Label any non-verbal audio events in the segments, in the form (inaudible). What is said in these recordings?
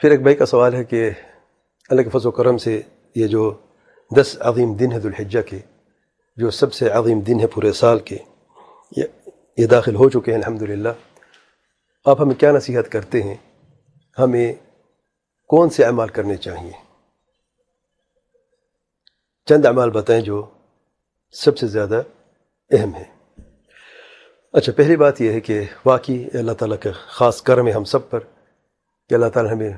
پھر ایک بھائی کا سوال ہے کہ اللہ کے فضل و کرم سے یہ جو دس عظیم دن ہے ذوالحجہ کے، جو سب سے عظیم دن ہے پورے سال کے، یہ داخل ہو چکے ہیں، الحمدللہ۔ آپ ہمیں کیا نصیحت کرتے ہیں؟ ہمیں کون سے اعمال کرنے چاہیے؟ چند اعمال بتائیں جو سب سے زیادہ اہم ہیں۔ اچھا پہلی بات یہ ہے کہ واقعی اللہ تعالیٰ کا خاص کرم ہے ہم سب پر، کہ اللہ تعالیٰ ہمیں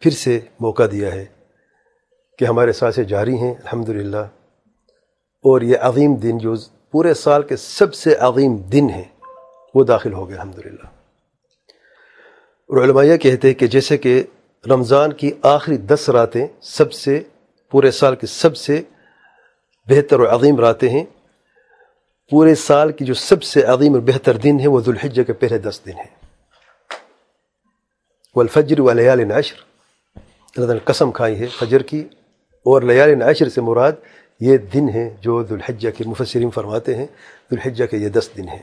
پھر سے موقع دیا ہے کہ ہمارے ساتھ جاری ہیں، الحمدللہ۔ اور یہ عظیم دن جو پورے سال کے سب سے عظیم دن ہیں، وہ داخل ہو گئے، الحمدللہ۔ اور علماء یہ کہتے ہیں کہ جیسے کہ رمضان کی آخری دس راتیں سب سے، پورے سال کی سب سے بہتر اور عظیم راتیں ہیں۔ پورے سال کی جو سب سے عظیم اور بہتر دن ہے وہ ذوالحجہ کے پہلے دس دن ہیں۔ والفجر ولیال عشر۔ مثلا قسم کھائی ہے فجر کی اور لیال عشر سے مراد یہ دن ہیں جو ذو الحجہ کے مفسرین فرماتے ہیں ذو الحجہ کے یہ دس دن ہیں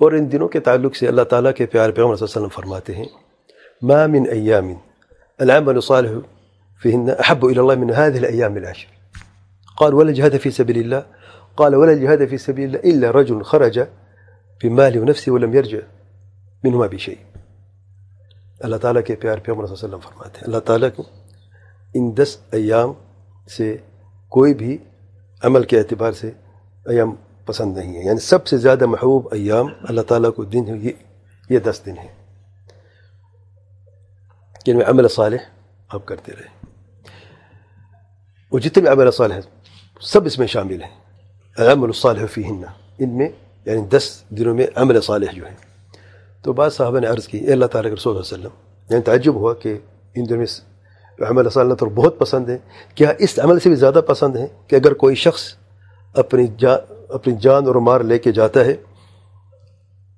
اور ان دنوں کے تعلق سے اللہ تعالیٰ کے پیار پیغمبر صلی اللہ علیہ وسلم فرماتے ہیں ما من ایام العمل صالح فيهن أحب إلى الله من هذه الأيام العشر. قال ولا جهاد في سبيل الله. قال ولا جهاد في سبيل الله إلا رجل خرج بماله ونفسه ولم يرجع منهما بشيء. اللہ تعالیٰ کے پیار پیغمبر صلی اللہ علیہ وسلم فرماتے ہیں اللہ تعالیٰ کو ان دس ایام سے کوئی بھی عمل کے اعتبار سے ایام پسند نہیں ہے یعنی سب سے زیادہ محبوب ایام اللہ تعالیٰ کو دن یہ یہ دس دن ہیں جن میں عمل صالح آپ کرتے رہے وہ جتنے بھی عمل صالح ہیں سب اس میں شامل ہیں عمل الصالح فی ان میں یعنی دس دنوں تو بعض صاحبہ نے عرض کی، اے اللہ تعالیٰ کے رسول اللہ علیہ وسلم یعنی تعجب ہوا کہ ان دنوں میں عمل صالح تو بہت پسند ہے کیا اس عمل سے بھی زیادہ پسند ہے کہ اگر کوئی شخص اپنی جان اپنی جان اور مار لے کے جاتا ہے،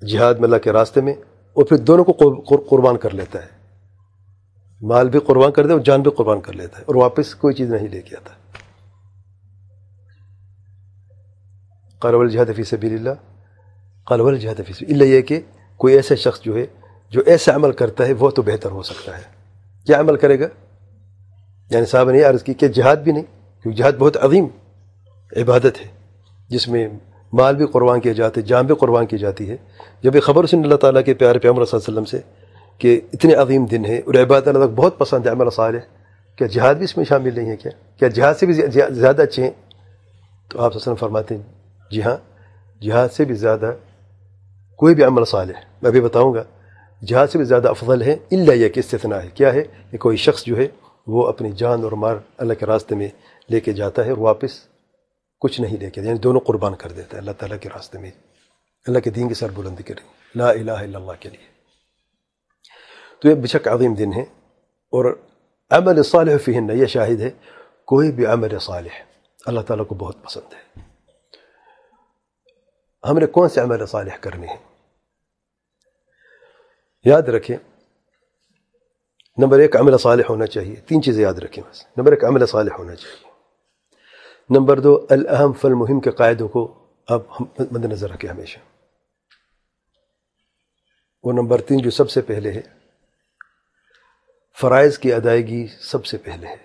جہاد میں اللہ کے راستے میں، اور پھر دونوں کو قربان کر لیتا ہے۔ مال بھی قربان کر دے اور جان بھی قربان کر لیتا ہے، اور واپس کوئی چیز نہیں لے کے آتا۔ قالول جہاد فی سبیل اللہ قالول جہاد فی سبیل اللہ یہ کہ کوئی ایسا شخص جو ہے، جو ایسا عمل کرتا ہے، وہ تو بہتر ہو سکتا ہے۔ کیا عمل کرے گا؟ یعنی صاحب نے عرض کی کہ جہاد بھی نہیں، کیونکہ جہاد بہت عظیم عبادت ہے، جس میں مال بھی قربان کیے جاتے جان بھی قربان کی جاتی ہے۔ جب یہ خبر سن اللہ تعالیٰ کے پیارے پیغمبر صلی اللہ علیہ وسلم سے کہ اتنے عظیم دن ہے اور عبادت اللہ تک بہت پسند ہے، عمل صالح، کیا جہاد بھی اس میں شامل نہیں ہے کیا؟ کیا جہاد سے بھی زیادہ اچھے ہیں؟ تو آپ وسلم فرماتے ہیں جی ہاں جہاد سے بھی زیادہ کوئی بھی عمل صالح، میں بھی بتاؤں گا جہاد سے بھی زیادہ افضل ہے اللہ یہ کہ استثناء ہے کیا ہے کہ کوئی شخص جو ہے وہ اپنی جان اور مار اللہ کے راستے میں لے کے جاتا ہے اور واپس کچھ نہیں لے کے یعنی دونوں قربان کر دیتا ہے اللہ تعالیٰ کے راستے میں۔ اللہ کے دین کی سر بلندی کریں۔ لا الہ الا اللہ کے لیے۔ تو یہ بشک عظیم دن ہے اور عمل صالح فیہن، یہ شاہد ہے، کوئی بھی عمل صالح اللہ تعالیٰ کو بہت پسند ہے۔ ہم نے کون سے عمل صالح کرنے ہیں؟ یاد رکھیں، نمبر ایک، عمل صالح ہونا چاہیے۔ تین چیزیں یاد رکھیں بس۔ نمبر ایک، عمل صالح ہونا چاہیے۔ نمبر دو الاہم فالمہم کے قاعدوں کو آپ مد نظر رکھیں ہمیشہ۔ وہ نمبر تین، جو سب سے پہلے ہے، فرائض کی ادائیگی سب سے پہلے ہے۔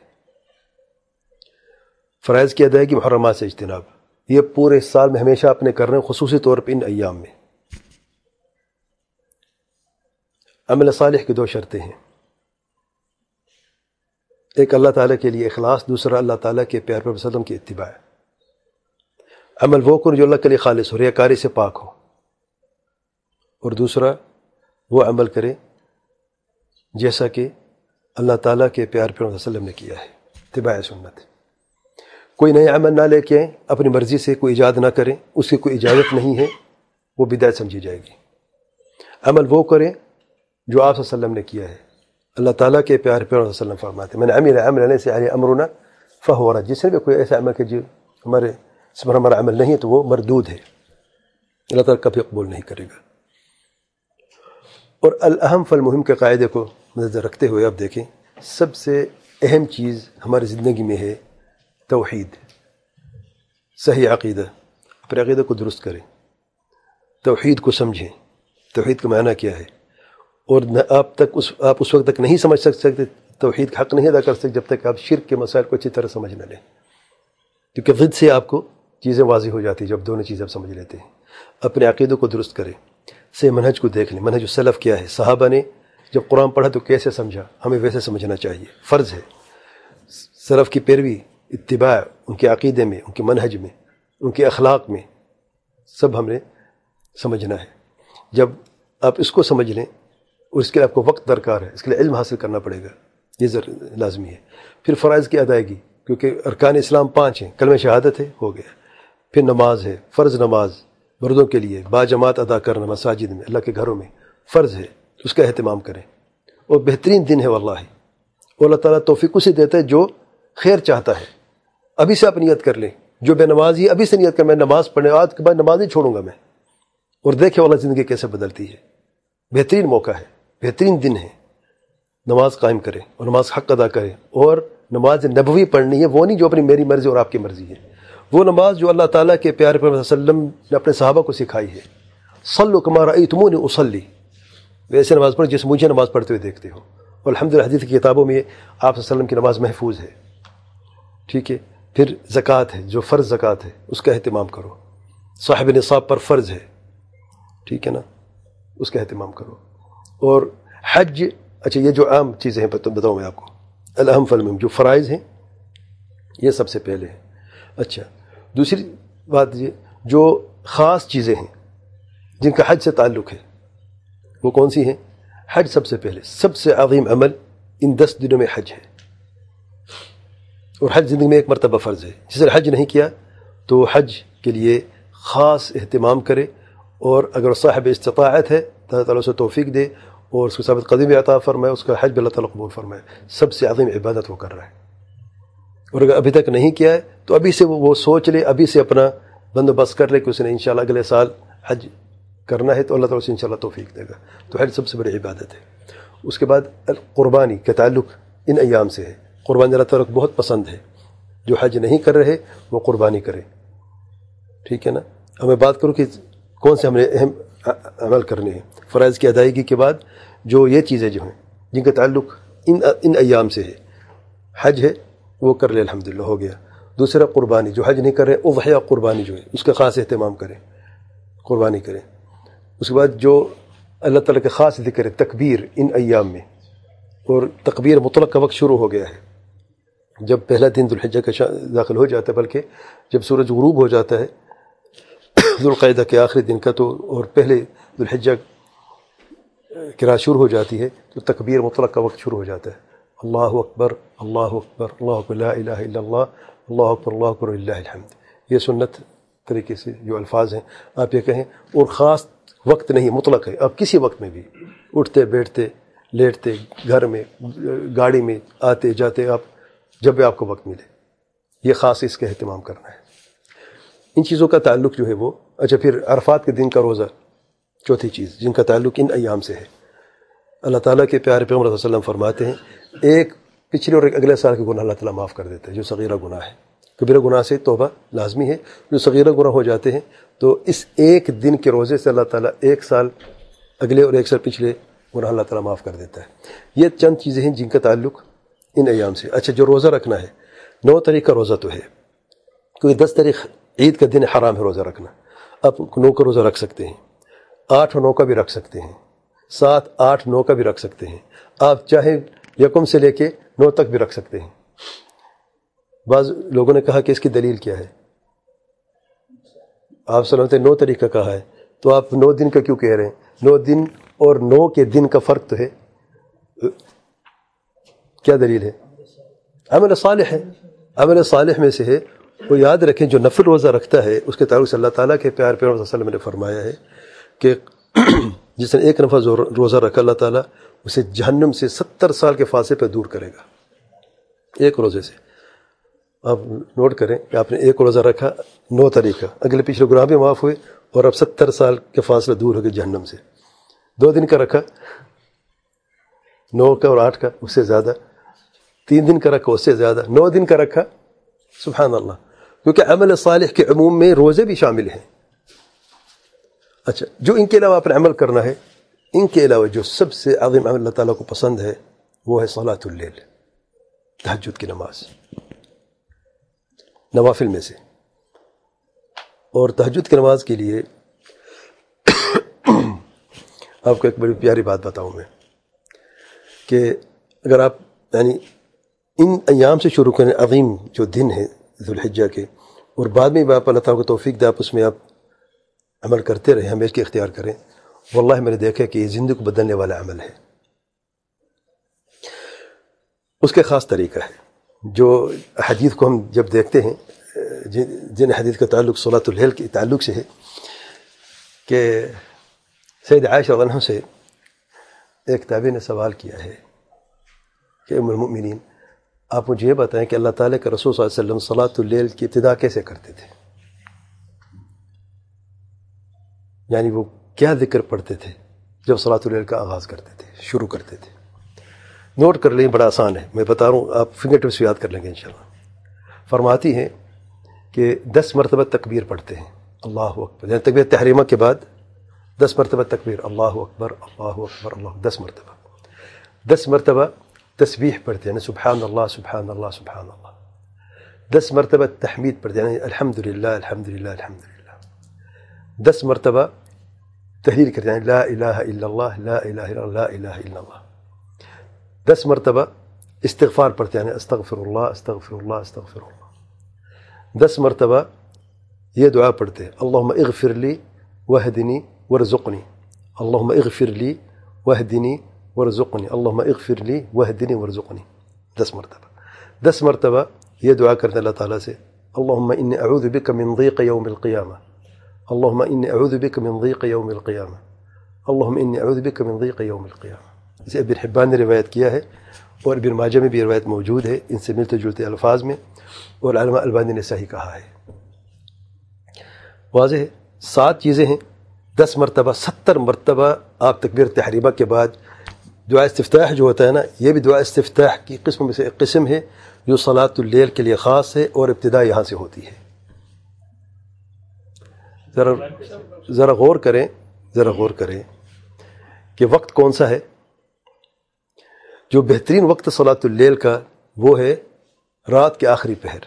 فرائض کی ادائیگی محرمات سے اجتناب۔ یہ پورے سال میں ہمیشہ اپنے کر رہے ہیں، خصوصی طور پہ ان ایام میں۔ عمل صالح کی دو شرطیں ہیں۔ ایک اللہ تعالیٰ کے لیے اخلاص، دوسرا اللہ تعالیٰ کے پیار پر وسلم کی اتباع۔ عمل وہ کر جو اللہ کے لیے خالص ہو، ریاکاری سے پاک ہو۔ اور دوسرا، وہ عمل کرے جیسا کہ اللہ تعالیٰ کے پیار پر وسلم نے کیا ہے۔ اتباع سنت۔ کوئی نئے عمل نہ لے کے آئیں، اپنی مرضی سے کوئی ایجاد نہ کریں، اس کی کوئی اجازت نہیں ہے، وہ بدایت سمجھی جائے گی۔ عمل وہ کریں جو آپ صلی اللہ علیہ وسلم نے کیا ہے۔ اللہ تعالیٰ کے پیار پیار وسلم فرماتے میں نے امیر عمل علیہ سے علیہ امرنا فہورا جس نے بھی کوئی ایسا عمل کہ جو ہمارے اس پر ہمارا عمل نہیں ہے، تو وہ مردود ہے۔ اللہ تعالیٰ کبھی قبول نہیں کرے گا۔ اور الاہم فالمہم کے قاعدے کو نظر رکھتے ہوئے اب دیکھیں، سب سے اہم چیز ہماری زندگی میں ہے توحید. صحیح عقیدہ. اپنے عقیدہ کو درست کریں. توحید کو سمجھیں. توحید کا معنی کیا ہے؟ اور نہ آپ تک اس آپ اس وقت تک نہیں سمجھ سکتے، توحید کا حق نہیں ادا کر سکتے جب تک آپ شرک کے مسائل کو اچھی طرح سمجھ نہ لیں. کیونکہ ضد سے آپ کو چیزیں واضح ہو جاتی ہیں جب دونوں چیزیں آپ سمجھ لیتے ہیں. اپنے عقیدوں کو درست کریں. سے منہج کو دیکھ لیں. منہج السلف کیا ہے؟ صحابہ نے جب قرآن پڑھا تو کیسے سمجھا؟ ہمیں ویسے سمجھنا چاہیے. فرض ہے، سلف کی پیروی اتباع ان کے عقیدے میں، ان کے منہج میں، ان کے اخلاق میں سب ہم نے سمجھنا ہے۔ جب آپ اس کو سمجھ لیں، اور اس کے لیے آپ کو وقت درکار ہے، اس کے لیے علم حاصل کرنا پڑے گا، یہ لازمی ہے۔ پھر فرائض کی ادائیگی، کیونکہ ارکان اسلام پانچ ہیں، کلمہ شہادت ہے، ہو گیا۔ پھر نماز ہے، فرض نماز، مردوں کے لیے با جماعت ادا کرنا مساجد میں، اللہ کے گھروں میں فرض ہے اس کا اہتمام کریں۔ اور بہترین دن ہے، واللہ۔ اور اللہ تعالیٰ توفیق اسے دیتا ہے جو خیر چاہتا ہے۔ ابھی سے آپ نیت کر لیں۔ جو بے نماز ہی ابھی سے نیت کر میں نماز پڑھنے، آج کے بعد نماز ہی چھوڑوں گا میں۔ اور دیکھے والا زندگی کیسے بدلتی ہے۔ بہترین موقع ہے، بہترین دن ہے۔ نماز قائم کریں اور نماز حق ادا کریں۔ اور نماز نبوی پڑھنی ہے، وہ نہیں جو اپنی میری مرضی اور آپ کی مرضی ہے۔ وہ نماز جو اللہ تعالیٰ کے پیارے پر وسلم نے اپنے صحابہ کو سکھائی ہے۔ صلو کمارا تمون اسلی ویسے نماز پڑھ جس مجھے نماز پڑھتے ہوئے دیکھتے ہو اور الحمد للہ حدیث کی کتابوں میں آپ وسلم کی نماز محفوظ ہے۔ ٹھیک ہے؟ پھر زکوٰۃ ہے، جو فرض زکوٰۃ ہے، اس کا اہتمام کرو۔ صاحب نصاب پر فرض ہے۔ ٹھیک ہے نا؟ اس کا اہتمام کرو۔ اور حج اچھا یہ جو عام چیزیں ہیں، بتاؤں میں آپ کو۔ الحم فلم جو فرائض ہیں، یہ سب سے پہلے ہیں۔ اچھا دوسری بات یہ، جو خاص چیزیں ہیں، جن کا حج سے تعلق ہے، وہ کون سی ہیں؟ حج سب سے پہلے، سب سے عظیم عمل ان دس دنوں میں حج ہے۔ اور حج زندگی میں ایک مرتبہ فرض ہے۔ جس نے حج نہیں کیا تو حج کے لیے خاص اہتمام کرے اور اگر صاحب استطاعت ہے، اللہ تعالیٰ اسے توفیق دے اور اس کو ثابت قدیم عطا فرمائے، اس کا حج بھی اللہ تعالیٰ قبول فرمائے۔ سب سے عظیم عبادت وہ کر رہا ہے۔ اور اگر ابھی تک نہیں کیا ہے، تو ابھی سے وہ سوچ لے، ابھی سے اپنا بندوبست کر لے کہ اس نے انشاءاللہ اگلے سال حج کرنا ہے تو اللہ تعالیٰ سے انشاءاللہ توفیق دے گا۔ تو حج سب سے بڑی عبادت ہے۔ اس کے بعد قربانی کا تعلق ان ایام سے ہے۔ قربانی اللہ تعالیٰ کو بہت پسند ہے۔ جو حج نہیں کر رہے، وہ قربانی کرے۔ ٹھیک ہے نا؟ اب میں بات کروں کہ کون سے ہم نے اہم عمل کرنے ہیں۔ فرائض کی ادائیگی کے بعد جو یہ چیزیں جو ہیں، جن کا تعلق ان ان ایام سے ہے۔ حج ہے، وہ کر لے الحمد ہو گیا۔ دوسرا، قربانی، جو حج نہیں کر رہے، وہ قربانی جو ہے، اس کا خاص اہتمام کریں۔ قربانی کریں۔ اس کے بعد جو اللہ تعالیٰ کے خاص ذکر ہے، تکبیر، ان ایام میں۔ اور تکبیر مطلق کا وقت شروع ہو گیا ہے۔ جب پہلا دن ذوالحجہ کا داخل ہو جاتا ہے، بلکہ جب سورج غروب ہو جاتا ہے ذوالقاعدہ کے آخری دن کا، تو اور پہلے ذوالحجہ کی رات شروع ہو جاتی ہے، تو تکبیر مطلق کا وقت شروع ہو جاتا ہے۔ اللہ اکبر اللہ اکبر اللہ اکبر، لا الہ الا اللہ اللہ اکبر اللہ اکبر اللہ الحمد۔ یہ سنت طریقے سے جو الفاظ ہیں، آپ یہ کہیں، اور خاص وقت نہیں، مطلق ہے۔ آپ کسی وقت میں بھی اٹھتے، بیٹھتے، لیٹتے، گھر میں، گاڑی میں آتے، جاتے، آپ جب بھی آپ کو وقت ملے۔ یہ خاص اس کا اہتمام کرنا ہے۔ ان چیزوں کا تعلق جو ہے وہ اچھا پھر عرفات کے دن کا روزہ، چوتھی چیز جن کا تعلق ان ایام سے ہے۔ اللہ تعالیٰ کے پیارے پیغمبر صلی اللہ علیہ وسلم فرماتے ہیں، ایک پچھلے اور ایک اگلے سال کے گناہ اللہ تعالیٰ معاف کر دیتا ہے، جو صغیرہ گناہ ہے۔ کبیرہ گناہ سے توبہ لازمی ہے، جو صغیرہ گناہ ہو جاتے ہیں، تو اس ایک دن کے روزے سے اللہ تعالیٰ ایک سال اگلے اور ایک سال پچھلے گناہ اللہ تعالیٰ معاف کر دیتا ہے۔ یہ چند چیزیں ہیں جن کا تعلق ان ایام سے۔ اچھا جو روزہ رکھنا ہے، نو تاریخ کا روزہ تو ہے، کیونکہ دس تاریخ عید کا دن حرام ہے روزہ رکھنا۔ آپ نو کا روزہ رکھ سکتے ہیں، آٹھ اور نو کا بھی رکھ سکتے ہیں، سات، آٹھ، نو کا بھی رکھ سکتے ہیں۔ آپ چاہے یکم سے لے کے نو تک بھی رکھ سکتے ہیں۔ بعض لوگوں نے کہا کہ اس کی دلیل کیا ہے؟ آپ سلامت نو طریقہ کہا ہے، تو آپ نو دن کا کیوں کہہ رہے ہیں؟ نو دن اور نو کے دن کا فرق تو ہے۔ کیا دلیل ہے؟ عمل صالح ہے۔ عمل صالح میں سے ہے۔ وہ یاد رکھیں جو نفل روزہ رکھتا ہے، اس کے تعلق سے اللہ تعالیٰ کے پیار پیار وسلم نے فرمایا ہے کہ (clears throat) جس نے ایک نفع روزہ رکھا، اللہ تعالیٰ اسے جہنم سے ستر سال کے فاصلے پہ دور کرے گا۔ ایک روزے سے۔ آپ نوٹ کریں کہ آپ نے ایک روزہ رکھا، نو طریقہ۔ اگلے پچھلے گناہ بھی معاف ہوئے اور اب ستر سال کے فاصلے دور ہو گئے جہنم سے۔ دو دن کا رکھا، نو کا اور آٹھ کا، اس سے زیادہ۔ تین دن کا رکھا اس سے زیادہ۔ نو دن کا رکھا۔ سبحان اللہ۔ کیونکہ عمل صالح کے عموم میں روزے بھی شامل ہیں۔ اچھا جو ان کے علاوہ اپنے عمل کرنا ہے، ان کے علاوہ جو سب سے عظیم عمل اللہ تعالیٰ کو پسند ہے، وہ ہے صلاۃ اللیل تحجد کی نماز۔ نوافل میں سے۔ اور تحجد کی نماز کے لیے (coughs) آپ کو ایک بڑی پیاری بات بتاؤں میں کہ اگر آپ یعنی ان ایام سے شروع کریں عظیم جو دن ہے ذوالحجہ کے، اور بعد میں آپ اللہ تعالیٰ کو توفیق دے، آپ اس میں آپ عمل کرتے رہیں ہمیشہ کے اختیار کریں۔ واللہ میں نے دیکھا کہ یہ زندگی کو بدلنے والا عمل ہے۔ اس کے خاص طریقہ ہے، جو حدیث کو ہم جب دیکھتے ہیں، جن حدیث کا تعلق صلاۃ الحل کے تعلق سے ہے، کہ سید عائشہ عنہ سے ایک تابع نے سوال کیا ہے کہ ام المؤمنین آپ مجھے یہ بتائیں کہ اللہ تعالیٰ کے رسول صلی اللہ علیہ وسلم صلاۃ اللیل کی ابتدا کیسے کرتے تھے؟ یعنی وہ کیا ذکر پڑھتے تھے جب صلاۃ اللیل کا آغاز کرتے تھے، شروع کرتے تھے؟ نوٹ کر لیں، بڑا آسان ہے۔ میں بتا رہا ہوں، آپ فنگر ٹپس یاد کر لیں گے انشاءاللہ۔ فرماتی ہیں کہ دس مرتبہ تکبیر پڑھتے ہیں۔ اللہ اکبر۔ یعنی تکبیر تحریمہ کے بعد دس مرتبہ تکبیر۔ اللہ اکبر اللہ اکبر، اللہ دس مرتبہ۔ دس مرتبہ تسبيح برد يعني سبحان الله سبحان الله سبحان الله. دس مرتبة تحميد برد يعني الحمد لله الحمد لله الحمد لله. دس مرتبة تهليل كرد يعني لا إله إلا الله لا إله إلا الله لا إله إلا الله. دس مرتبة استغفار برد يعني أستغفر الله أستغفر الله أستغفر الله. دس مرتبة يدعى برد اللهم اغفر لي واهدني وارزقني. اللهم اغفر لي واهدني وارزقني. اللهم اغفر لي واهدني وارزقني. دس مرتبة. دس مرتبة. هي دعاء كرت الله تعالى سي. اللهم إني أعوذ بك من ضيق يوم القيامة. اللهم إني أعوذ بك من ضيق يوم القيامة. اللهم إني أعوذ بك من ضيق يوم القيامة. زي ابن حبان روايات كياه اور ابن ماجه میں بھی روایت موجود ہے إن سے ملتے جلتے ألفاظ میں اور علامہ البانی نے واضح سات چیزیں دس مرتبة ستر مرتبة آپ تکبیر تحریبہ کے بعد دعا استفتاح جو ہوتا ہے نا، یہ بھی دعا استفتاح کی قسم میں سے ایک قسم ہے، جو صلاۃ اللیل کے لیے خاص ہے اور ابتدا یہاں سے ہوتی ہے۔ ذرا ذرا غور کریں، ذرا غور کریں کہ وقت کون سا ہے۔ جو بہترین وقت صلاۃ اللیل کا وہ ہے رات کے آخری پہر۔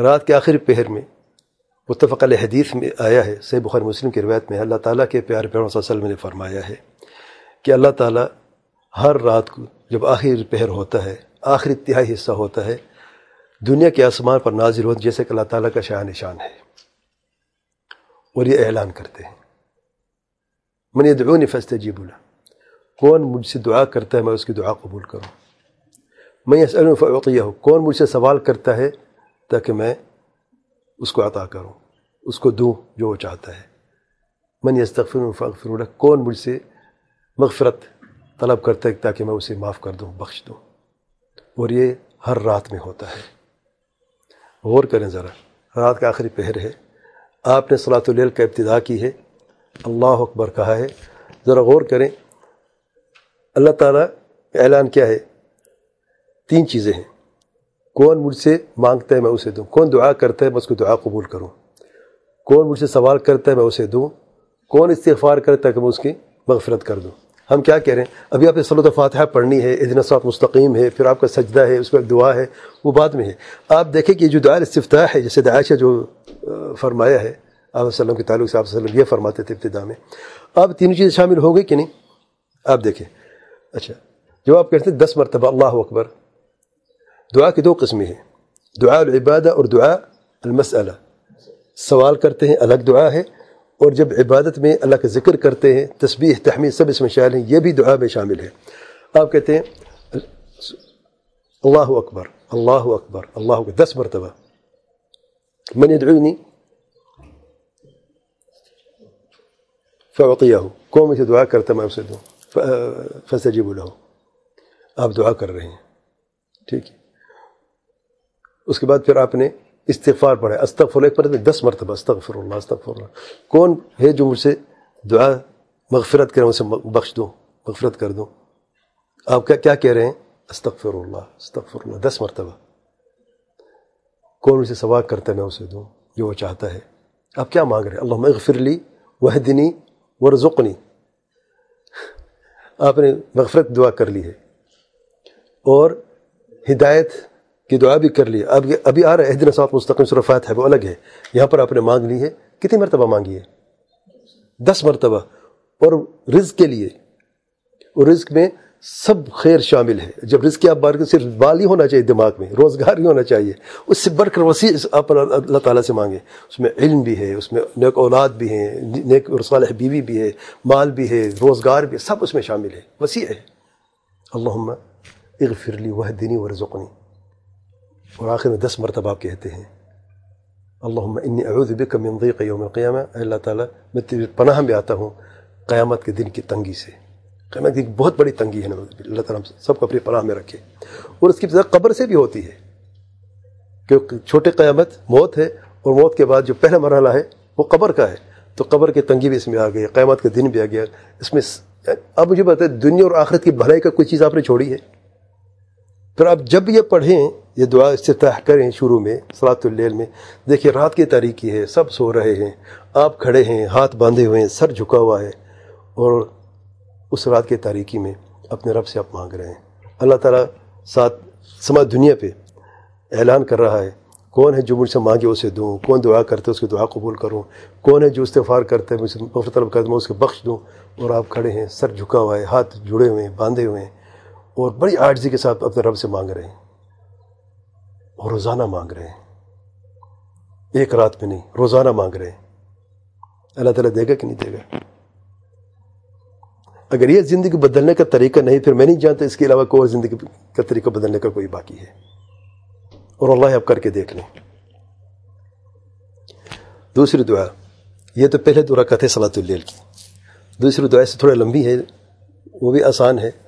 رات کے آخری پہر میں متفق علیہ حدیث میں آیا ہے سی بخار مسلم کی روایت میں اللہ تعالیٰ کے پیار پیار صلی اللہ علیہ وسلم نے فرمایا ہے۔ کہ اللہ تعالیٰ ہر رات کو جب آخری پہر ہوتا ہے، آخری تہائی حصہ ہوتا ہے، دنیا کے آسمان پر نازل ہوتا جیسے کہ اللہ تعالیٰ کا شاہ نشان ہے۔ اور یہ اعلان کرتے ہیں۔ من یدعونی فاستجیب اللہ کون مجھ سے دعا کرتا ہے، میں اس کی دعا قبول کروں۔ میں اسأل فعطیہ ہوں کون مجھ سے سوال کرتا ہے تاکہ میں اس کو عطا کروں، اس کو دوں جو وہ چاہتا ہے۔ من یستغفر فاغفر له۔ کون مجھ سے مغفرت طلب کرتا ہے تاکہ میں اسے معاف کر دوں، بخش دوں۔ اور یہ ہر رات میں ہوتا ہے۔ غور کریں ذرا، رات کا آخری پہر ہے۔ آپ نے صلاۃ اللیل کا ابتدا کی ہے۔ اللہ اکبر کہا ہے۔ ذرا غور کریں۔ اللہ تعالیٰ اعلان کیا ہے؟ تین چیزیں ہیں۔ کون مجھ سے مانگتا ہے میں اسے دوں؟ کون دعا کرتا ہے میں اس کو دعا قبول کروں؟ کون مجھ سے سوال کرتا ہے میں اسے دوں؟ کون استغفار کرتا ہے کہ میں اس کی مغفرت کر دوں؟ ہم کیا کہہ رہے ہیں؟ ابھی آپ نے صلوۃ فاتحہ پڑھنی ہے ادن صاف مستقیم ہے، پھر آپ کا سجدہ ہے، اس میں ایک دعا ہے، وہ بعد میں ہے۔ آپ دیکھیں کہ جو دعا استفتاح ہے، جیسے دعائشہ جو فرمایا ہے، آپ وسلم کے تعلق سے آپ وسلم یہ فرماتے تھے ابتدا میں۔ آپ تینوں چیزیں شامل ہو گئی کہ نہیں؟ آپ دیکھیں۔ اچھا جو آپ کہتے ہیں دس مرتبہ اللہ اکبر، دعا کی دو قسمیں ہیں۔ دعا العبادہ اور دعا المسئلہ۔ سوال کرتے ہیں، الگ دعا ہے اور جب عبادت میں اللہ کا ذکر کرتے ہیں، تسبیح، تحمید، سب اس میں شامل ہیں، یہ بھی دعا میں شامل ہے آپ کہتے ہیں، اللہ اکبر اللہ اکبر اللہ اکبر، دس مرتبہ۔ من يدعوني؟ فأعطيه۔ کون مجھے دعا کرتا میں اسے دوں فستجیب له۔ آپ دعا کر رہے ہیں۔ ٹھیک ہے۔ اس کے بعد پھر آپ نے استغفار پڑھا استغفر ایک پر دس مرتبہ استغفر اللہ استغفر اللہ کون ہے جو مجھ سے دعا، مغفرت کریں اسے بخش دوں مغفرت کر دوں آپ کیا کیا کہہ رہے ہیں؟ استغفر اللہ استغفر اللہ دس مرتبہ۔ کون مجھ سے کرتا ہے، میں اسے دوں؟ جو وہ چاہتا ہے۔ آپ کیا مانگ رہے ہیں؟ اللہ مغفر لی وحدنی ورزقنی۔ آپ نے مغفرت دعا کر لی ہے۔ اور ہدایت کی دعا بھی کر لی۔ اب ابھی آ رہا ہے۔ دن صاحب مستقم صرفات ہے وہ الگ ہے۔ یہاں پر آپ نے مانگ لی ہے۔ کتنی مرتبہ مانگی ہے؟ دس مرتبہ۔ اور رزق کے لیے۔ اور رزق میں سب خیر شامل ہے۔ جب رزق کی آپ بار صرف بال ہی ہونا چاہیے دماغ میں روزگار ہی ہونا چاہیے، اس سے بڑھ کر وسیع آپ اللہ تعالیٰ سے مانگیں۔ اس میں علم بھی ہے، اس میں نیک اولاد بھی ہیں، نیک صالح بیوی بھی ہے، مال بھی ہے، روزگار بھی ہے، سب اس میں شامل ہے۔ وسیع ہے۔ اللہ اغفر لی وہ دینی و اور آخر میں دس مرتبہ آپ کہتے ہیں اللہ انی اعوذ بک من ضیق یوم القیامہ، اے اللہ تعالیٰ، میں تیری پناہ میں آتا ہوں قیامت کے دن کی تنگی سے۔ قیامت کی بہت بڑی تنگی ہے، اللہ تعالیٰ سب کو اپنی پناہ میں رکھے۔ اور اس کی قبر سے بھی ہوتی ہے، کیونکہ چھوٹے قیامت موت ہے اور موت کے بعد جو پہلا مرحلہ ہے وہ قبر کا ہے۔ تو قبر کی تنگی بھی اس میں آ گئی، قیامت کے دن بھی آ گیا۔ اس میں اب مجھے بتائیں دنیا اور آخرت کی بھلائی کا کوئی چیز آپ نے چھوڑی ہے؟ پھر آپ جب یہ پڑھیں، یہ دعا استفتاح کریں شروع میں صلاۃ اللیل میں، دیکھیں رات کی تاریخی ہے، سب سو رہے ہیں، آپ کھڑے ہیں، ہاتھ باندھے ہوئے ہیں، سر جھکا ہوا ہے، اور اس رات کی تاریکی میں اپنے رب سے آپ مانگ رہے ہیں۔ اللہ تعالیٰ ساتھ سما دنیا پہ اعلان کر رہا ہے، کون ہے جو مجھ سے مانگے اسے دوں، کون دعا کرتے اس کی دعا قبول کروں، کون ہے جو استفار کرتے مجھ سے مفرت طلب کرتے میں اس کو بخش دوں، اور آپ کھڑے ہیں، سر جھکا ہوا ہے، ہاتھ جڑے ہوئے ہیں، باندھے ہوئے ہیں۔ اور بڑی آرزی کے ساتھ اپنے رب سے مانگ رہے ہیں اور روزانہ مانگ رہے ہیں۔ ایک رات میں نہیں، روزانہ مانگ رہے ہیں۔ اللہ تعالیٰ دے گا کہ نہیں دے گا؟ اگر یہ زندگی بدلنے کا طریقہ نہیں، پھر میں نہیں جانتا اس کے علاوہ کوئی زندگی کا طریقہ بدلنے کا کوئی باقی ہے۔ اور اللہ اب کر کے دیکھ لیں۔ دوسری دعا، یہ تو پہلے دعا کہتے صلاۃ اللیل کی۔ دوسری دعا سے تھوڑا لمبی ہے، وہ بھی آسان ہے۔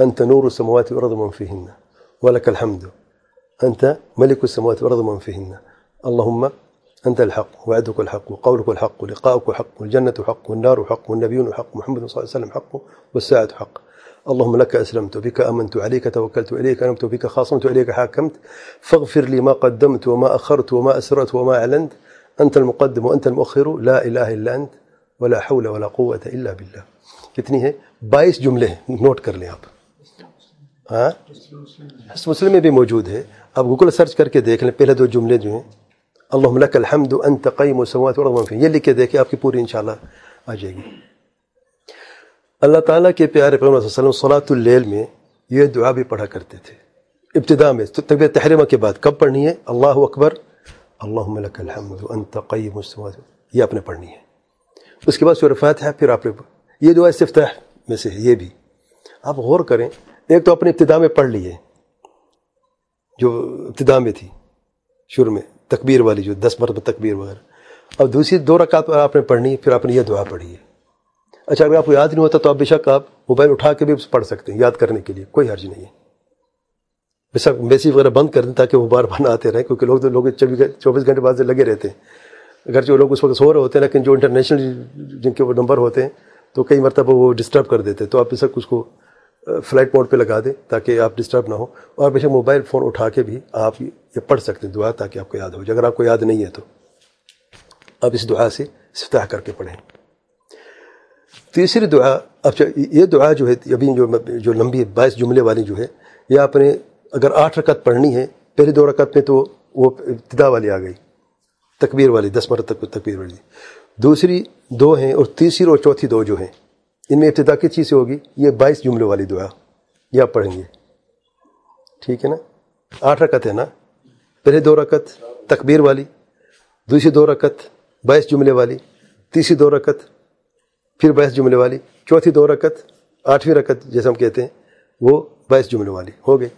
أنت نور السماوات والأرض من فيهن ولك الحمد أنت ملك السماوات والأرض من فيهن اللهم أنت الحق وعدك الحق وقولك الحق ولقاؤك حق والجنة حق والنار حق والنبيون حق محمد صلى الله عليه وسلم حق والساعة حق اللهم لك أسلمت بك أمنت عليك توكلت إليك أنبت بك خاصمت إليك حاكمت. فاغفر لي ما قدمت وما أخرت وما أسرت وما أعلنت. أنت المقدم وأنت المؤخر. لا إله إلا أنت ولا حول ولا قوة إلا بالله. كتني هي بايس جملة نوت کر لیں آپ. ہاں مسلم میں بھی موجود ہے. آپ گوگل سرچ کر کے دیکھ لیں. دو جملے جو اللهم لك الحمد أنت قيم السماوات والأرض من فيه يلي كذا كي ابكي بوري ان شاء الله أجي اللہ تعالیٰ کے پیارے پیغمبر صلی اللہ علیہ وسلم صلاۃ اللیل میں یہ دعا بھی پڑھا کرتے تھے۔ ابتدا میں طبیعت تحریمہ کے بعد کب پڑھنی ہے؟ اللہ اکبر اللہ لک الحمد انت قیم السماوات۔ یہ آپ نے پڑھنی ہے۔ اس کے بعد شرفات ہے، پھر آپ نے یہ دعا استفتاح میں سے ہے، یہ بھی۔ آپ غور کریں، ایک تو اپنے ابتدا میں پڑھ لیے، جو ابتدا میں تھی، شروع میں تکبیر والی، جو دس مرتبہ تکبیر وغیرہ۔ اب دوسری دو رکعت آپ نے پڑھنی ہے پھر آپ نے یہ دعا پڑھی ہے۔ اچھا اگر آپ کو یاد نہیں ہوتا تو آپ بے شک آپ موبائل اٹھا کے بھی پڑھ سکتے ہیں، یاد کرنے کے لیے، کوئی حرج نہیں ہے۔ بے شک میسیج وغیرہ بند کر دیں تاکہ وہ بار بار آتے رہیں، کیونکہ لوگ تو، لوگ چوبیس گھنٹے بعد سے لگے رہتے ہیں۔ اگر جو لوگ اس وقت سو رہے ہوتے ہیں، لیکن جو انٹرنیشنل جن کے وہ نمبر ہوتے ہیں، تو کئی مرتبہ وہ ڈسٹرب کر دیتے تو آپ بے شک اس کو فلائٹ موڈ پہ لگا دیں تاکہ آپ ڈسٹرب نہ ہو اور بے شک موبائل فون اٹھا کے بھی آپ یہ پڑھ سکتے ہیں، دعا تاکہ آپ کو یاد ہو جائے۔ اگر آپ کو یاد نہیں ہے تو۔ آپ اس دعا سے استفتاح کر کے پڑھیں۔ تیسری دعا اچھا یہ دعا جو ہے، ابھی جو جو لمبی بائیس جملے والی جو ہے، یہ آپ نے اگر آٹھ رکعت پڑھنی ہے، پہلی دو رکعت میں تو وہ ابتدا والی آ گئی، تکبیر والی، دس مرت تک تکبیر والی۔ دوسری دو ہیں اور تیسری اور چوتھی دو جو ہیں، ان میں ابتدا کس چیز سے ہوگی، یہ بائیس جملوں والی دعا، یہ آپ پڑھیں گے۔ ٹھیک ہے نا؟ آٹھ رکت ہے نا؟ پہلے دو رکت تکبیر والی، دوسری دو رکت بائیس جملے والی، تیسری دو رکت پھر بائیس جملے والی چوتھی دو رکت آٹھویں رکت جیسے ہم کہتے ہیں وہ بائیس جملے والی ہو گئی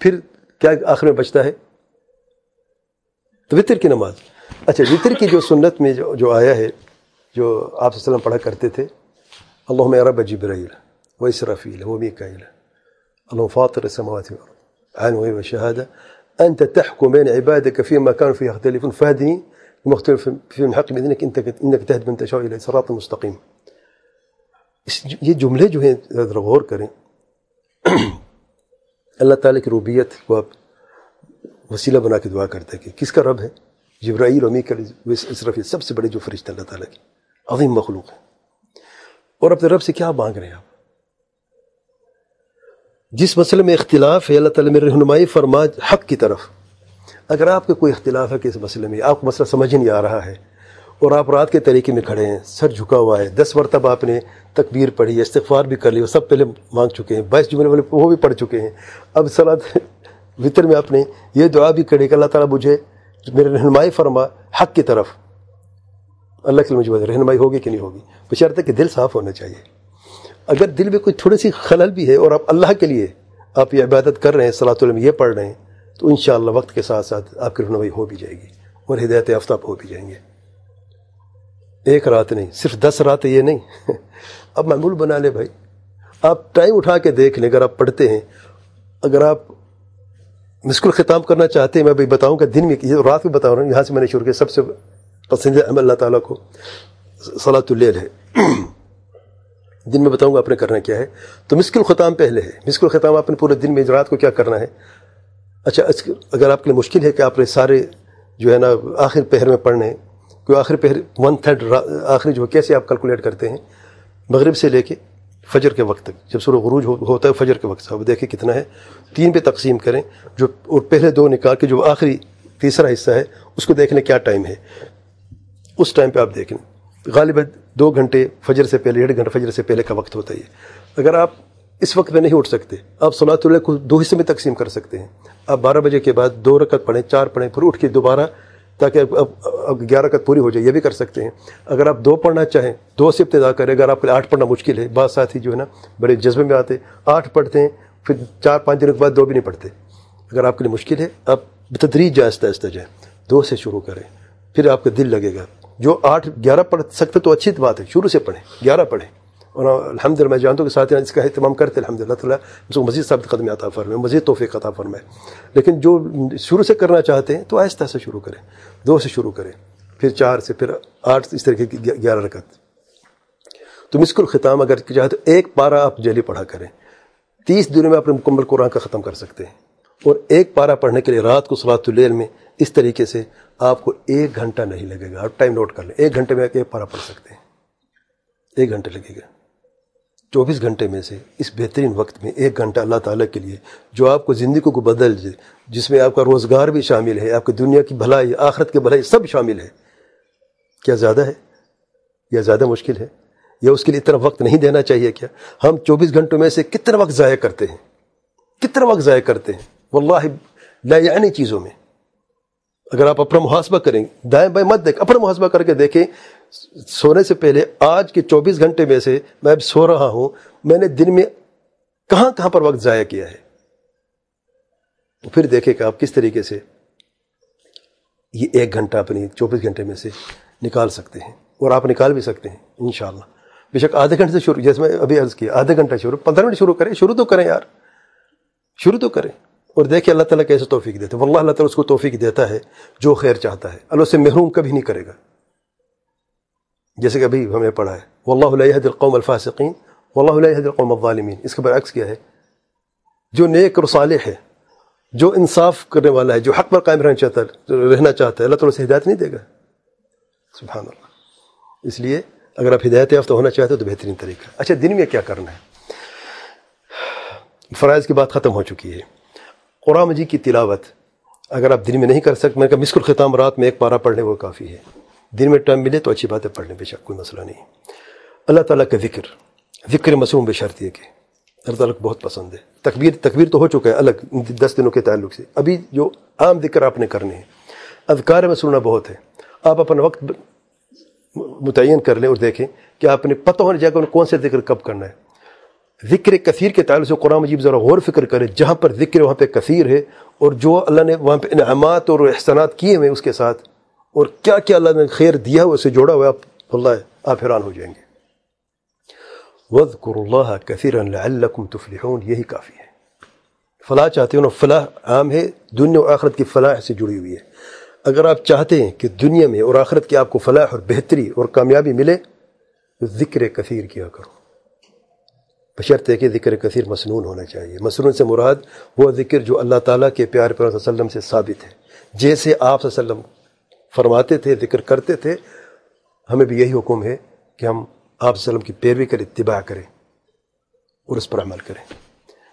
پھر کیا آخر میں بچتا ہے تو وطر کی نماز اچھا وطر کی جو سنت میں جو, جو آیا ہے جو آپ صلی اللہ علیہ وسلم پڑھا کرتے تھے اللہم رب عجیب رحیل و اسرافیل و میکائل اللہم فاطر السماوات عن غیب الشہادة انت تحکو بین عبادك فی مکان فی اختلفون فہدنی مختلف فی محق بذنک انت تحد من تشاو إلى صراط مستقیم اس یہ جملے جو ہیں، ذرا غور کریں۔ (clears throat) اللہ تعالیٰ کی روبیت کو آپ وسیلہ بنا کے دعا کرتے ہیں کہ کس کا رب ہے؟ جبرائیل امی کا اسرف سب سے بڑے جو فرشتہ اللہ تعالیٰ کی عظیم مخلوق ہے اور اپنے رب سے کیا مانگ رہے ہیں آپ؟ جس مسئلے میں اختلاف ہے، اللہ تعالیٰ میں رہنمائی فرما حق کی طرف۔ اگر آپ کا کوئی اختلاف ہے کہ اس مسئلے میں، آپ کو مسئلہ سمجھ نہیں آ رہا ہے اور آپ رات کے طریقے میں کھڑے ہیں، سر جھکا ہوا ہے۔ دس مرتبہ آپ نے تکبیر پڑھی، استغفار بھی کر لی، وہ سب پہلے مانگ چکے ہیں۔ بائیس جمعے والے وہ بھی پڑھ چکے ہیں۔ اب سلاد وطر میں آپ نے یہ دعا بھی کری کہ اللہ تعالیٰ مجھے میرے رہنمائی فرما حق کی طرف۔ اللہ کے مجھے رہنمائی ہوگی کہ نہیں ہوگی؟ بشرط کہ دل صاف ہونا چاہیے۔ اگر دل میں کوئی تھوڑی سی خلل بھی ہے اور آپ اللہ کے لیے آپ یہ عبادت کر رہے ہیں صلاح علم یہ پڑھ رہے ہیں، تو انشاءاللہ وقت کے ساتھ ساتھ آپ کی رہنمائی ہو بھی جائے گی اور ہدایت آفتاب ہو بھی جائیں گے۔ ایک رات نہیں، صرف دس رات یہ نہیں۔ (laughs) اب معمول بنا لے بھائی۔ آپ ٹائم اٹھا کے دیکھ لیں، اگر آپ پڑھتے ہیں۔ اگر آپ مسکل ختام کرنا چاہتے ہیں، میں بھائی بتاؤں گا دن میں رات میں بتا رہا ہوں، یہاں سے میں نے شروع کیا۔ سب سے پسندیدہ احمد اللہ تعالیٰ کو صلاۃ اللیل ہے۔ (clears throat) دن میں بتاؤں گا آپ نے کرنا کیا ہے۔ تو مسکل ختام پہلے ہے۔ مسکل ختام آپ نے پورے دن میں، رات کو کیا کرنا ہے؟ اچھا اگر آپ کے لیے مشکل ہے کہ آپ نے سارے جو ہے نا آخر پہر میں پڑھنے ہیں کوئی آخری پہر ون تھرڈ آخری جو کیسے آپ کیلکولیٹ کرتے ہیں؟ مغرب سے لے کے فجر کے وقت تک۔ جب سر غروج ہوتا ہے فجر کے وقت سے دیکھیں کتنا ہے۔ تین پہ تقسیم کریں جو اور پہلے دو نکال کے جو آخری تیسرا حصہ ہے، اس کو دیکھنے کیا ٹائم ہے۔ اس ٹائم پہ آپ دیکھیں۔ غالباً دو گھنٹے فجر سے پہلے، ڈیڑھ گھنٹے فجر سے پہلے کا وقت ہوتا ہے۔ اگر آپ اس وقت میں نہیں اٹھ سکتے، آپ صلاۃ اللہ کو دو حصے میں تقسیم کر سکتے ہیں۔ آپ بارہ بجے کے بعد دو رکعت پڑھیں، چار پڑھیں، پھر اٹھ کے دوبارہ تاکہ اب گیارہ رکعت پوری ہو جائے، یہ بھی کر سکتے ہیں۔ اگر آپ دو پڑھنا چاہیں، دو سے ابتدا کریں، اگر آپ کے آٹھ پڑھنا مشکل ہے، بعض ساتھی جو ہے نا، بڑے جذبے میں آتے، آٹھ پڑھتے ہیں، پھر چار پانچ دنوں کے بعد دو بھی نہیں پڑھتے۔ اگر آپ کے لیے مشکل ہے، آپ بتدریج جائیں، آہستہ آہستہ جائیں۔ دو سے شروع کریں، پھر آپ کا دل لگے گا۔ جو آٹھ، گیارہ پڑھ سکتے تو اچھی بات ہے، شروع سے پڑھیں، گیارہ پڑھیں۔ اور الحمد للہ میں جانتا ہوں کہ ساتھ اس کا اہتمام کرتے الحمد للہ تعالیٰ اس کو مزید ثابت قدم عطا فرمائے، مزید توفیق عطا فرمائے۔ لیکن جو شروع سے کرنا چاہتے ہیں، تو آہستہ سے شروع کریں۔ دو سے شروع کریں، پھر چار سے، پھر آٹھ سے اس طریقے کی گیارہ رکعت۔ تو مسکل ختام اگر چاہے تو ایک پارا آپ جیلی پڑھا کریں۔ تیس دنوں میں اپنے مکمل قرآن کا ختم کر سکتے ہیں۔ اور ایک پارا پڑھنے کے لیے رات کو صلاۃ اللیل میں اس طریقے سے آپ کو ایک گھنٹہ نہیں لگے گا۔ آپ ٹائم نوٹ کر لیں۔ ایک گھنٹے میں ایک پارا پڑھ سکتے ہیں۔ ایک گھنٹے لگے گا۔ چوبیس گھنٹے میں سے اس بہترین وقت میں ایک گھنٹہ اللہ تعالیٰ کے لیے جو آپ کو زندگی کو بدل دے، جس میں آپ کا روزگار بھی شامل ہے، آپ کی دنیا کی بھلائی، آخرت کی بھلائی سب شامل ہے۔ کیا زیادہ ہے؟ یا زیادہ مشکل ہے؟ یا اس کے لیے اتنا وقت نہیں دینا چاہیے کیا؟ ہم چوبیس گھنٹوں میں سے کتنا وقت ضائع کرتے ہیں؟ کتنا وقت ضائع کرتے ہیں؟ واللہ، لا یعنی چیزوں میں۔ اگر آپ اپنا محاسبہ کریں، دائیں بائیں مت دیکھ، اپنا محاسبہ کر کے دیکھیں سونے سے پہلے آج کے چوبیس گھنٹے میں سے میں اب سو رہا ہوں، میں نے دن میں کہاں کہاں پر وقت ضائع کیا ہے؟ پھر دیکھیں کہ آپ کس طریقے سے یہ ایک گھنٹہ اپنی چوبیس گھنٹے میں سے نکال سکتے ہیں اور آپ نکال بھی سکتے ہیں، انشاءاللہ۔ بے شک آدھے گھنٹے سے شروع، جیسے میں ابھی عرض کیا، آدھے گھنٹہ شروع، پندرہ منٹ شروع کریں، شروع تو کریں یار۔ شروع تو کریں۔ اور دیکھیں اللہ تعالیٰ کیسے توفیق دیتے واللہ اللہ تعالیٰ اس کو توفیق دیتا ہے جو خیر چاہتا ہے۔ اللہ سے محروم کبھی نہیں کرے گا۔ جیسے کہ ابھی ہمیں پڑھا ہے۔ واللہ لا يهدي القوم الفاسقین، واللہ لا يهدي القوم الظالمین۔ اس کے برعکس کیا ہے۔ جو نیک اور صالح ہے، جو انصاف کرنے والا ہے، جو حق پر قائم رہنا چاہتا ہے رہنا چاہتا ہے، اللہ تعالیٰ سے ہدایت نہیں دے گا۔ سبحان اللہ۔ اس لیے اگر آپ ہدایت یافتہ ہونا چاہتے ہو تو بہترین طریقہ۔ اچھا دن میں کیا کرنا ہے؟ فرائض کی بات ختم ہو چکی ہے۔ قرآن مجید کی تلاوت اگر آپ دن میں نہیں کر سکتے، میں کہا مسکل ختام رات میں ایک پارا پڑھنے وہ کافی ہے۔ دن میں ٹائم ملے تو اچھی بات ہے پڑھنے بے شک کوئی مسئلہ نہیں۔ اللہ تعالیٰ کا ذکر ذکر مصروم بے شرط یہ کہ اللہ تعالیٰ کو بہت پسند ہے۔ تکبیر تکبیر تو ہو چکا ہے الگ دس دنوں کے تعلق سے۔ ابھی جو عام ذکر آپ نے کرنے ہیں، اذکار میں سننا بہت ہے۔ آپ اپنا وقت متعین کر لیں اور دیکھیں کہ آپ نے پتہ ہونے جائے گا کون سے ذکر کب کرنا ہے۔ ذکر کثیر کے تعلق سے قرآن مجیب ذرا غور فکر کرے جہاں پر ذکر وہاں پہ کثیر ہے اور جو اللہ نے وہاں پہ انعامات اور احسانات کیے ہوئے اس کے ساتھ اور کیا کیا اللہ نے خیر دیا ہوا اسے جوڑا ہوا آپ اللہ آپ حیران ہو جائیں گے۔ وَذْكُرُ اللَّهَ كَثِيرًا لَعَلَّكُمْ تُفْلِحُونَ، یہی کافی ہے۔ فلاح چاہتے ہیں فلاح عام ہے، دنیا و آخرت کی فلاح سے جڑی ہوئی ہے۔ اگر آپ چاہتے ہیں کہ دنیا میں اور آخرت کی آپ کو فلاح اور بہتری اور کامیابی ملے تو ذکر کثیر کیا کرو۔ بشرط ہے کہ ذکر کثیر مسنون ہونا چاہیے۔ مسنون سے مراد وہ ذکر جو اللہ تعالیٰ کے پیار پر وسلم سے ثابت ہے۔ جیسے آپ وسلم فرماتے تھے، ذکر کرتے تھے، ہمیں بھی یہی حکم ہے کہ ہم آپ وسلم کی پیروی کر، اتباع کریں اور اس پر عمل کریں۔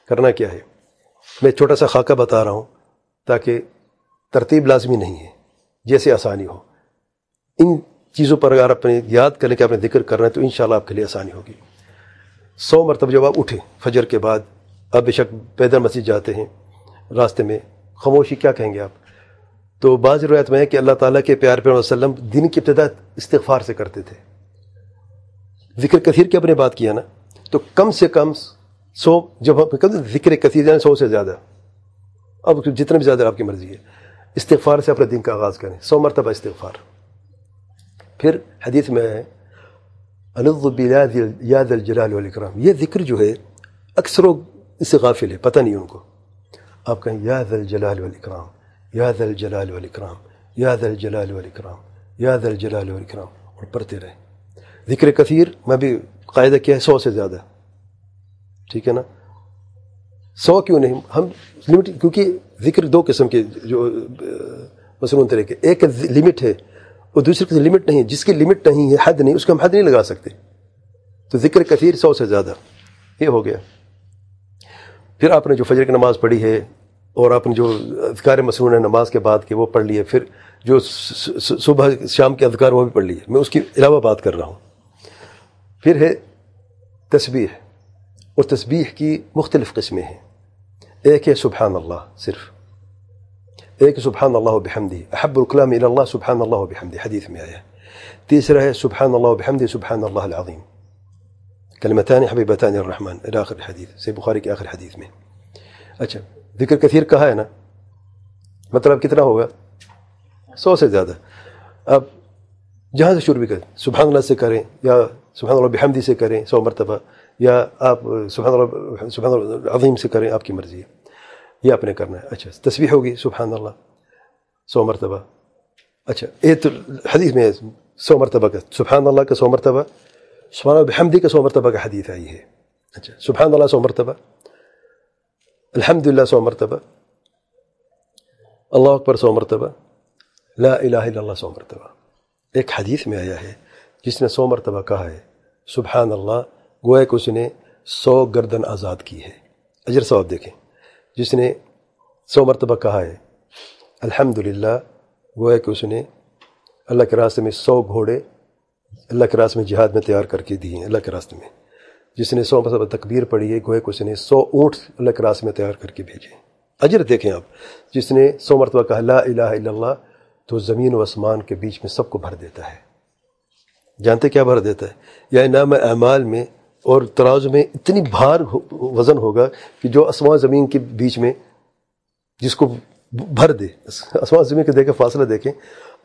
کرنا کیا ہے؟ میں چھوٹا سا خاکہ بتا رہا ہوں تاکہ ترتیب لازمی نہیں ہے، جیسے آسانی ہو۔ ان چیزوں پر اگر اپنے یاد کرنے کے اپنے ذکر کر رہے ہیں تو انشاءاللہ آپ کے لیے آسانی ہوگی۔ سو مرتبہ جب آپ اٹھیں فجر کے بعد اب بے شک پیدل مسجد جاتے ہیں، راستے میں خاموشی کیا کہیں گے آپ؟ تو بعض روایت میں ہے کہ اللہ تعالیٰ کے پیار پیار وسلم دن کی ابتدا استغفار سے کرتے تھے۔ ذکر کثیر کی اپنے بات کیا نا؟ تو کم سے کم سو، جب ہم ذکر کثیر جانے سو سے زیادہ۔ اب جتنا بھی زیادہ آپ کی مرضی ہے۔ استغفار سے اپنے دن کا آغاز کریں۔ سو مرتبہ استغفار۔ پھر حدیث میں ہے یاد الجلال والاکرام۔ یہ ذکر جو ہے، اکثر و اس سے غافل ہے پتہ نہیں ان کو۔ آپ کہیں یاد الجلال والاکرام۔ یاد الجلال والاکرام یاد الجلال والاکرام یاد الجلال والاکرام اور پڑھتے رہیں ذکر کثیر، میں بھی قاعدہ کیا ہے، سو سے زیادہ۔ ٹھیک ہے نا؟ سو کیوں نہیں؟ ہم لمٹ کیونکہ ذکر دو قسم کے جو، مصنون طرح کے۔ ایک لمٹ ہے اور دوسری قسم لمٹ نہیں جس کی لمٹ نہیں ہے، حد نہیں، اس کو ہم حد نہیں لگا سکتے۔ تو ذکر کثیر سو سے زیادہ۔ یہ ہو گیا۔ پھر آپ نے جو فجر کی نماز پڑھی ہے اور آپ نے جو اذکار مصنون ہے نماز کے بعد کے وہ پڑھ لیے، پھر جو صبح شام کے اذکار وہ بھی پڑھ لیے۔ میں اس کی علاوہ بات کر رہا ہوں۔ پھر ہے تسبیح۔ اور تسبیح کی مختلف قسمیں ہیں۔ ایک ہے سبحان اللہ، صرف۔ ایک سبحان اللہ بحمدی احب الکلام الى اللہ، سبحان اللہ بحمدی حدیث میں آیا۔ تیسرا ہے سبحان اللہ بحمدی سبحان اللہ العظیم۔ کلمتان حبیبتان الرحمن۔ الى آخر حدیث سے بخاری کے آخر حدیث میں۔ اچھا۔ ذکر کثیر کہا ہے نا مطلب کتنا ہوگا؟ سو سے زیادہ۔ اب جہاں سے شروع بھی کریں، سبحان اللہ سے کریں یا سبحان اللہ بحمدی سے کریں سو مرتبہ، یا آپ سبحان اللہ سبحان اللہ عظیم سے کریں آپ کی مرضی ہے۔ یہ آپ نے کرنا ہے۔ اچھا تصویر ہوگی، سبحان اللہ، سو مرتبہ۔ اچھا اے تو حدیث میں سو مرتبہ کا، سبحان اللہ کا سو مرتبہ، سبحان اللہ بحمدی کا سو مرتبہ کا حدیث آئی ہے۔ اچھا سبحان اللہ سو مرتبہ۔ الحمد للہ سو مرتبہ اللہ اکبر سو مرتبہ لا الہ الا اللہ سو مرتبہ ایک حدیث میں آیا ہے جس نے سو مرتبہ کہا ہے سبحان اللہ گویا کہ اس نے سو گردن آزاد کی ہے اجر صاحب دیکھیں جس نے سو مرتبہ کہا ہے الحمد للہ گویا کہ اس نے اللہ کے راستے میں سو گھوڑے اللہ کے راستے میں جہاد میں تیار کر کے دیے ہیں اللہ کے راستے میں جس نے سو مرتبہ تکبیر پڑھی ہے، گویا کہ اس نے سو اونٹ اللہ کے راستے میں تیار کر کے بھیجے۔ اجر دیکھیں آپ، جس نے سو مرتبہ کہا لا الہ الا اللہ، تو زمین و آسمان کے بیچ میں سب کو بھر دیتا ہے۔ جانتے کیا بھر دیتا ہے؟ یا نام اعمال میں اور ترازو میں اتنی بھار وزن ہوگا کہ جو اسمان زمین کے بیچ میں جس کو بھر دے اسمان زمین کے دیکھیں فاصلہ دیکھیں،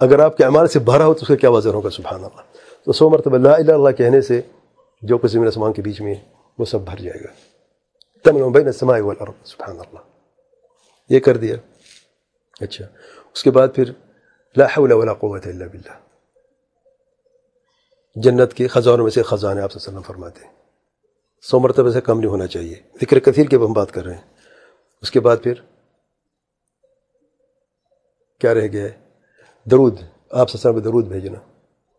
اگر آپ کے اعمال سے بھرا ہو تو اس کا کیا وزن ہوگا؟ سبحان اللہ۔ تو سو مرتبہ لا الہ اللہ کہنے سے جو کچھ زمین اسمان کے بیچ میں وہ سب بھر جائے گا۔ تمن بین السماء والارض، سبحان اللہ۔ یہ کر دیا۔ اچھا۔ اس کے بعد پھر لا حول ولا قوت الا باللہ۔ جنت کے خزانوں میں سے خزانے آپ وسلم فرماتے ہیں۔ سو مرتبہ سے کم نہیں ہونا چاہیے۔ ذکر کثیر کی ہم بات کر رہے ہیں۔ اس کے بعد پھر کیا رہ گیا ہے؟ درود۔ آپ سے میں درود بھیجنا۔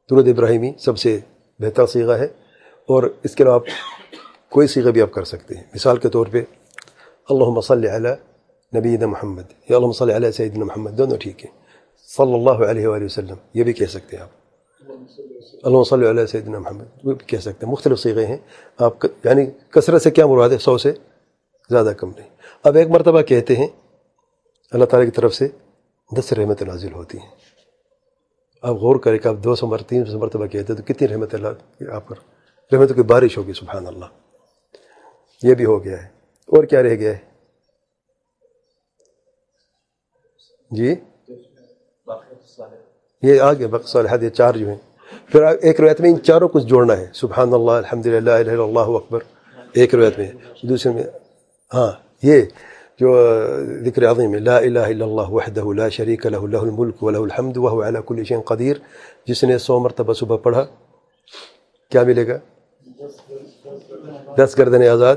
درود ابراہیمی سب سے بہتر سیغہ ہے۔ اور اس کے علاوہ آپ کوئی سیغہ بھی آپ کر سکتے ہیں۔ مثال کے طور پہ اللہ صلی علی نبی محمد، یا اللہ صلی علیہ سیدنا محمد، دونوں ٹھیک ہیں۔ صلی اللہ علیہ وآلہ وسلم، یہ بھی کہہ سکتے ہیں آپ۔ اللہ صلی علیہ سیدنا محمد، وہ بھی کہہ سکتے ہیں۔ مختلف سیغے ہیں۔ آپ یعنی کثرت سے کیا مراد ہے؟ سو سے زیادہ کم نہیں۔ اب ایک مرتبہ کہتے ہیں، اللہ تعالیٰ کی طرف سے دس رحمت نازل ہوتی ہیں۔ آپ غور کریں کہ آپ دو سو مرتبہ، تین سو مرتبہ کہتے ہیں تو کتنی رحمت اللہ آپ پر رحمت کی بارش ہوگی، سبحان اللہ۔ یہ بھی ہو گیا ہے۔ اور کیا رہ گیا ہے؟ جی؟ یہ آگے بقص الحد یہ چار جو ہیں۔ پھر ایک روایت میں ان چاروں کچھ جوڑنا ہے۔ سبحان اللہ الحمد للہ اللہ، اکبر۔ ایک روایت میں۔ دوسرے میں ہاں یہ جو ذکر عظیم ہے، لا الہ الا اللہ وحدہ لا شریک له له الملک وله الحمد وهو على كل شيء قدیر۔ جس نے سو مرتبہ صبح پڑھا، کیا ملے گا؟ دس گردنیں آزاد،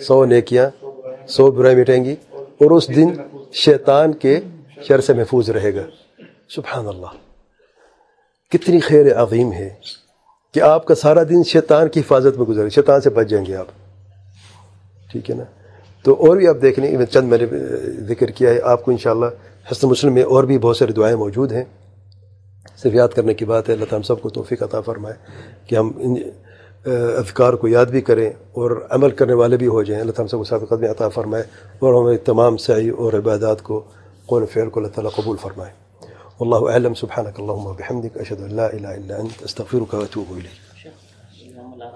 سو نیکیاں، سو برائی مٹیں گی اور اس دن شیطان کے شر سے محفوظ رہے گا۔ سبحان اللہ۔ کتنی خیر عظیم ہے کہ آپ کا سارا دن شیطان کی حفاظت میں گزرے، شیطان سے بچ جائیں گے آپ۔ ٹھیک ہے نا؟ تو اور بھی آپ دیکھ لیں چند میں نے ذکر کیا ہے، آپ کو انشاءاللہ حسن مسلم میں اور بھی بہت ساری دعائیں موجود ہیں۔ صرف یاد کرنے کی بات ہے، اللہ تعالیٰ سب کو توفیق عطا فرمائے کہ ہم ان اذکار کو یاد بھی کریں اور عمل کرنے والے بھی ہو جائیں۔ اللہ تعالیٰ سب کو میں عطا فرمائے اور ہمیں تمام سعی اور عبادات کو قول فعل کو اللہ تعالیٰ قبول فرمائے۔ والله علم سبحانك اللهم وبحمدك اشہد أن لا إله إلا أنت أستغفرك وأتوب الیک۔